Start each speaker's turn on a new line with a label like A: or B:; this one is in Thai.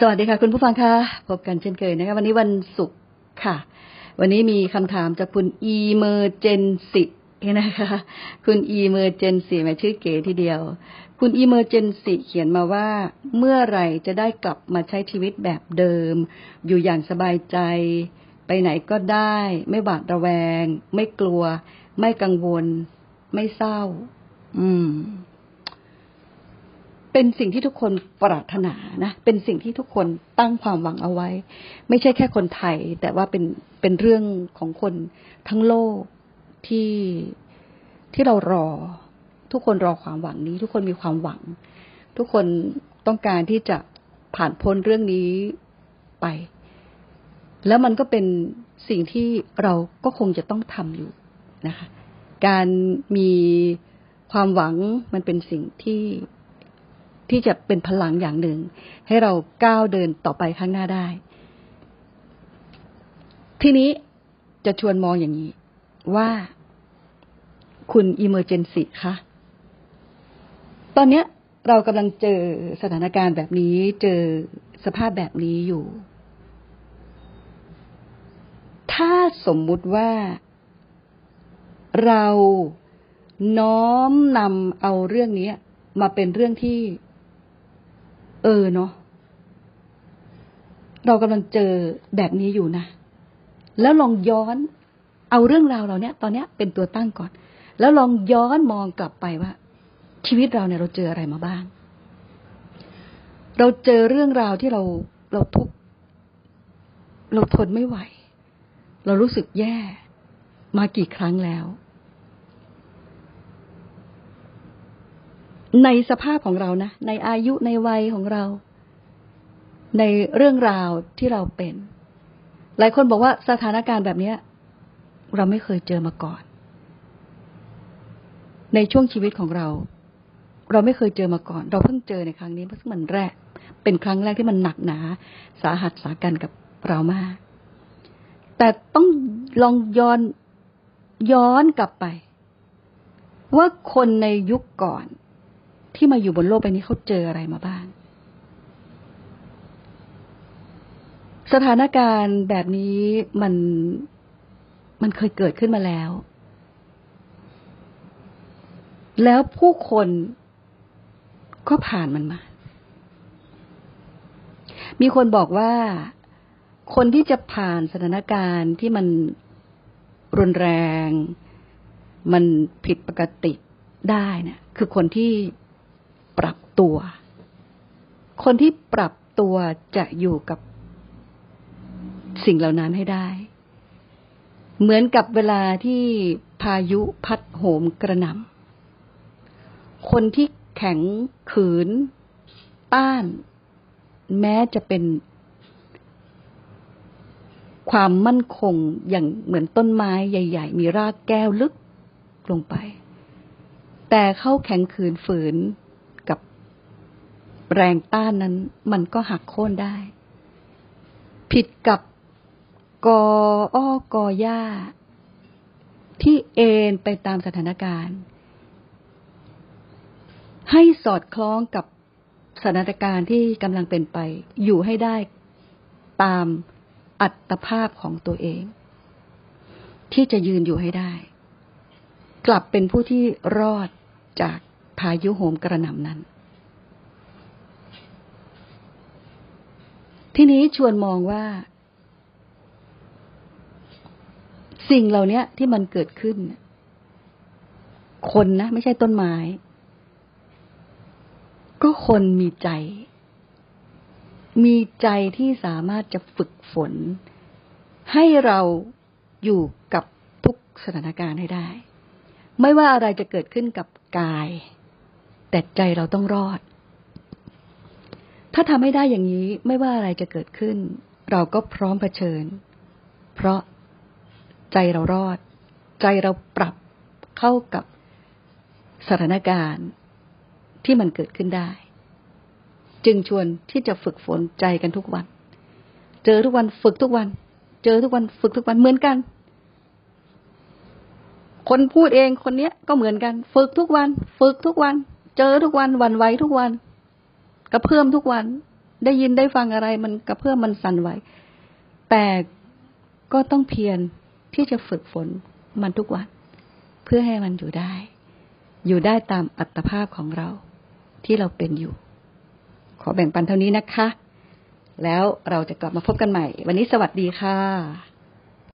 A: สวัสดีค่ะ คุณผู้ฟังค่ะพบกันเช่นเคยนะคะวันนี้วันศุกร์ค่ะ วันนี้มีคำถามจากคุณ Emergency นะคะ คุณ Emergency แหมายชื่อเก๋ทีเดียว คุณ Emergency เขียนมาว่า เมื่อไหร่จะได้กลับมาใช้ชีวิตแบบเดิม อยู่อย่างสบายใจ ไปไหนก็ได้ ไม่หวาดระแวง ไม่กลัว ไม่กังวล ไม่เศร้า อืม เป็นสิ่งที่ทุกคนปรารถนานะ เป็นสิ่งที่ทุกคนตั้งความหวังเอาไว้ ไม่ใช่แค่คนไทย แต่ว่าเป็นเป็นเรื่องของคนทั้งโลกที่ที่เรารอ ทุกคนรอความหวังนี้ ทุกคนมีความหวัง ทุกคนต้องการที่จะผ่านพ้นเรื่องนี้ไป แล้วมันก็เป็นสิ่งที่เราก็คงจะต้องทำอยู่นะคะ การมีความหวังมันเป็นสิ่งที่ ที่จะเป็นพลังอย่างหนึ่ง ให้เราก้าวเดินต่อไปข้างหน้าได้ ทีนี้จะชวนมองอย่างนี้ ว่าคุณ imagine สิคะตอนเนี้ยเรากำลังเจอสถานการณ์แบบนี้ เจอสภาพแบบนี้อยู่ ถ้าสมมุติว่าเราน้อมนำเอาเรื่องนี้มาเป็นเรื่องที่ เออเนาะเรากำลังเจอแบบนี้อยู่นะ แล้วลองย้อน เอาเรื่องราวเราเนี้ยตอนเนี้ยเป็นตัวตั้งก่อน แล้วลองย้อนมองกลับไปว่า ชีวิตเราเนี่ยเราเจออะไรมาบ้าง เราเจอเรื่องราวที่เราเราทุกข์เราทนไม่ไหว เรารู้สึกแย่ มากี่ครั้งแล้ว ในสภาพของเรานะ ในอายุในวัยของเรา ในเรื่องราวที่เราเป็น หลายคนบอกว่าสถานการณ์แบบนี้เราไม่เคยเจอมาก่อน ในช่วงชีวิตของเรา เราไม่เคยเจอมาก่อน เราเพิ่งเจอในครั้งนี้เพราะมันแรก เป็นครั้งแรกที่มันหนักหนา สาหัสสากันกับเรามาก แต่ต้องลองย้อนย้อนกลับไป ว่าคนในยุคก่อน ที่มาอยู่บนโลกใบนี้เขาเจออะไรมาบ้าง สถานการณ์แบบนี้มันมันเคยเกิดขึ้นมาแล้ว แล้วผู้คนก็ผ่านมันมา มีคนบอกว่า คนที่จะผ่านสถานการณ์ที่มันรุนแรง มันผิดปกติได้นะคือคนที่ ตัว คนที่ปรับตัวจะอยู่กับสิ่งเหล่านั้นให้ได้ เหมือนกับเวลาที่พายุพัดโหมกระหน่ำคนที่แข็งขืน ต้าน แม้จะเป็น ความมั่นคงอย่างเหมือนต้นไม้ใหญ่ ๆ มีรากแก้วลึกลงไป แต่เข้าแข็งขืนฝืน แรงต้านนั้นมันก็หักโค่นได้ ผิดกับกออ้อกอหญ้า ที่เอ็นไปตามสถานการณ์ ให้สอดคล้องกับสถานการณ์ที่กำลังเป็นไป อยู่ให้ได้ตามอัตภาพของตัวเอง ที่จะยืนอยู่ให้ได้ กลับเป็นผู้ที่รอดจากพายุโหมกระหน่ำนั้น ทีนี้ชวนมองว่า สิ่งเหล่านี้ที่มันเกิดขึ้น คนนะ ไม่ใช่ต้นไม้ ก็คนมีใจ มีใจที่สามารถจะฝึกฝน ให้เราอยู่กับทุกสถานการณ์ให้ได้ ไม่ว่าอะไรจะเกิดขึ้นกับกาย แต่ใจเราต้องรอด ถ้าทำให้ได้อย่างนี้ไม่ว่าอะไรจะเกิดขึ้น เราก็พร้อมเผชิญ เพราะใจเรารอด ใจเราปรับเข้ากับสถานการณ์ที่มันเกิดขึ้นได้ จึงชวนที่จะฝึกฝนใจกันทุกวัน เจอทุกวันฝึกทุกวัน เจอทุกวันฝึกทุกวันเหมือนกัน คนพูดเองคนเนี้ยก็เหมือนกัน ฝึกทุกวัน ฝึกทุกวัน เจอทุกวันวันไหวทุกวัน กระเพื่อมทุกวัน ได้ยินได้ฟังอะไร มันกระเพื่อมมันสั่นไหว แต่ก็ต้องเพียรที่จะฝึกฝนมันทุกวัน เพื่อให้มันอยู่ได้ อยู่ได้ตามอัตภาพของเราที่เราเป็นอยู่ ขอแบ่งปันเท่านี้นะคะ แล้วเราจะกลับมาพบกันใหม่ วันนี้สวัสดีค่ะ